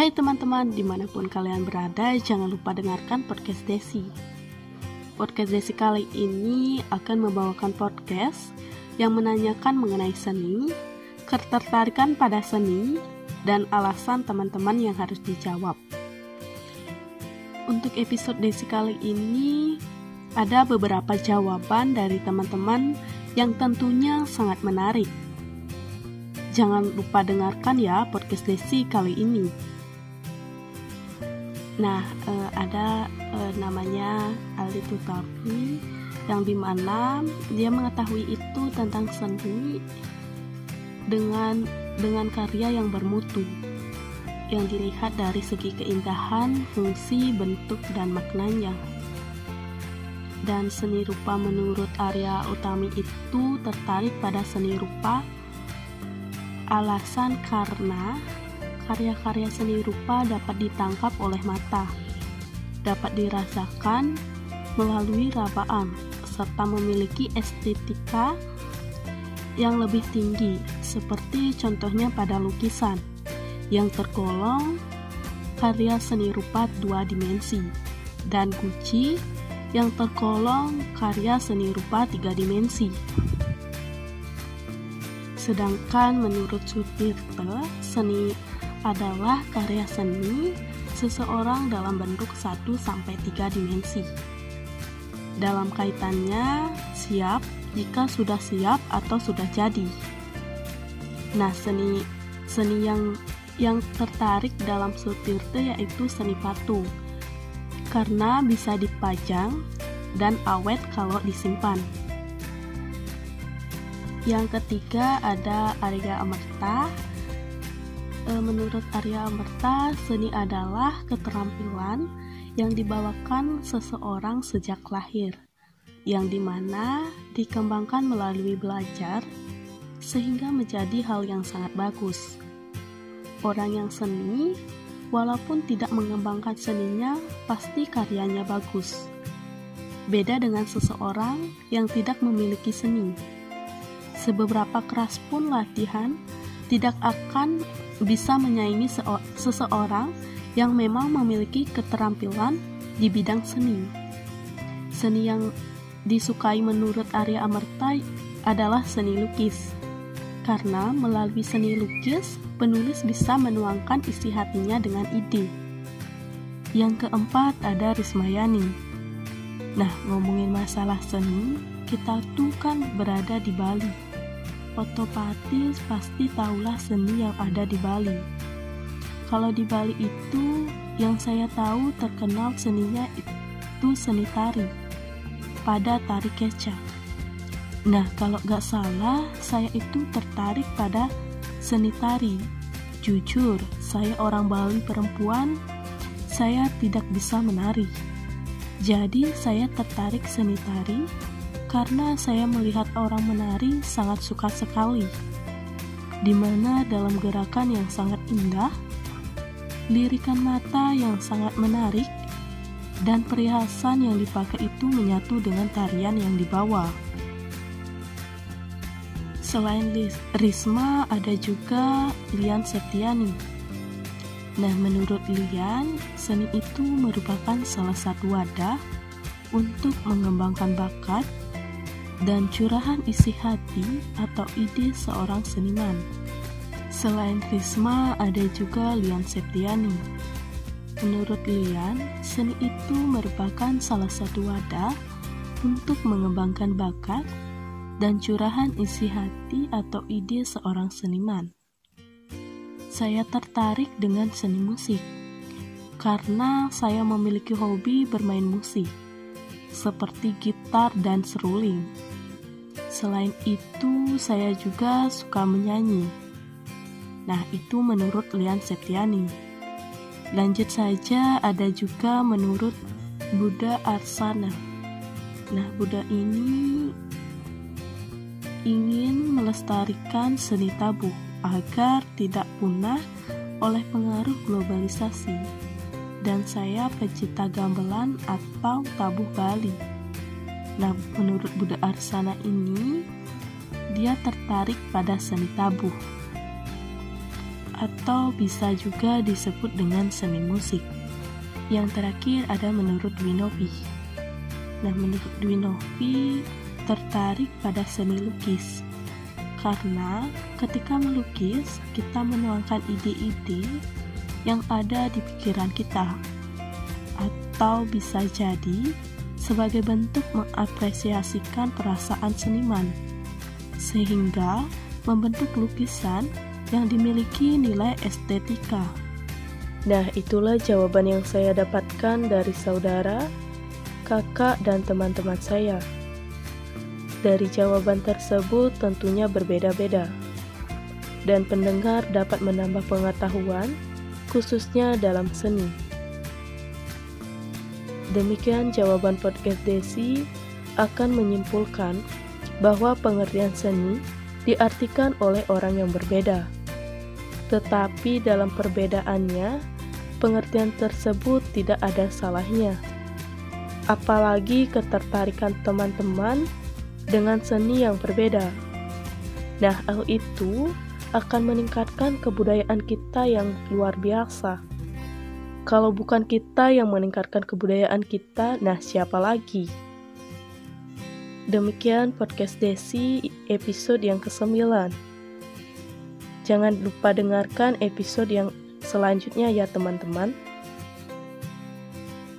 Hai teman-teman, di mana pun kalian berada, jangan lupa dengarkan podcast Desi. Podcast Desi kali ini akan membawakan podcast yang menanyakan mengenai seni, ketertarikan pada seni, dan alasan teman-teman yang harus dijawab. Untuk episode Desi kali ini, ada beberapa jawaban dari teman-teman yang tentunya sangat menarik. Jangan lupa dengarkan ya podcast Desi kali ini. Nah, eh, ada eh, namanya Aldi Tutarni yang di mana dia mengetahui itu tentang seni dengan dengan karya yang bermutu yang dilihat dari segi keindahan, fungsi, bentuk, dan maknanya. Dan seni rupa menurut Arya Utami itu tertarik pada seni rupa alasan karena karya-karya seni rupa dapat ditangkap oleh mata, dapat dirasakan melalui rabaan, serta memiliki estetika yang lebih tinggi, seperti contohnya pada lukisan yang tergolong karya seni rupa dua dimensi, dan guci yang tergolong karya seni rupa tiga dimensi. Sedangkan menurut Sutirte, seni adalah karya seni seseorang dalam bentuk 1 sampai 3 dimensi. Dalam kaitannya, siap jika sudah siap atau sudah jadi. Nah, seni seni yang yang tertarik dalam Sutirte yaitu seni patung karena bisa dipajang dan awet kalau disimpan. Yang ketiga ada Arya Amerta. E, menurut Arya Amerta, seni adalah keterampilan yang dibawakan seseorang sejak lahir, yang di mana dikembangkan melalui belajar sehingga menjadi hal yang sangat bagus. Orang yang seni, walaupun tidak mengembangkan seninya, pasti karyanya bagus. Beda dengan seseorang yang tidak memiliki seni. Seberapa keras pun latihan, tidak akan bisa menyaingi seseorang yang memang memiliki keterampilan di bidang seni. Seni yang disukai menurut Arya Amerta adalah seni lukis. Karena melalui seni lukis, penulis bisa menuangkan isi hatinya dengan ide. Yang keempat ada Rismayani. Nah, ngomongin masalah seni, kita tuh kan berada di Bali. Otomatis pasti tahulah seni yang ada di Bali. Kalau di Bali itu, yang saya tahu terkenal seninya itu seni tari pada tari kecak. Nah, kalau gak salah, saya itu tertarik pada seni tari. Jujur, saya orang Bali perempuan, saya tidak bisa menari. Jadi, saya tertarik seni tari karena saya melihat orang menari sangat suka sekali. Di mana dalam gerakan yang sangat indah, lirikan mata yang sangat menarik, dan perhiasan yang dipakai itu menyatu dengan tarian yang dibawa. Selain Risma, ada juga Lian Septiani. Nah, menurut Lian, seni itu merupakan salah satu wadah untuk mengembangkan bakat dan curahan isi hati atau ide seorang seniman. Selain Risma, ada juga Lian Septiani. Menurut Lian, seni itu merupakan salah satu wadah untuk mengembangkan bakat dan curahan isi hati atau ide seorang seniman. Saya tertarik dengan seni musik karena saya memiliki hobi bermain musik, seperti gitar dan seruling. Selain itu, saya juga suka menyanyi. Nah, itu menurut Lian Septiani. Lanjut saja, ada juga menurut Buddha Arsana. Nah, Buddha ini ingin melestarikan seni tabuh agar tidak punah oleh pengaruh globalisasi. Dan saya pecinta gamelan atau tabuh Bali. Nah, menurut Buddha Arsana ini, dia tertarik pada seni tabuh. atau bisa juga disebut dengan seni musik. Yang terakhir ada menurut Winovi. Nah, menurut Winovi tertarik pada seni lukis karena ketika melukis kita menuangkan ide-ide yang ada di pikiran kita atau bisa jadi sebagai bentuk mengapresiasikan perasaan seniman sehingga membentuk lukisan yang dimiliki nilai estetika. Nah, itulah jawaban yang saya dapatkan dari saudara, kakak, dan teman-teman saya. Dari jawaban tersebut tentunya berbeda-beda, dan pendengar dapat menambah pengetahuan, khususnya dalam seni. Demikian jawaban podcast Desi akan menyimpulkan bahwa pengertian seni diartikan oleh orang yang berbeda. Tetapi dalam perbedaannya, pengertian tersebut tidak ada salahnya. Apalagi ketertarikan teman-teman dengan seni yang berbeda. Nah, hal itu akan meningkatkan kebudayaan kita yang luar biasa. Kalau bukan kita yang meningkatkan kebudayaan kita, nah siapa lagi? Demikian podcast Desi episode yang ke-9. Jangan lupa dengarkan episode yang selanjutnya ya teman-teman.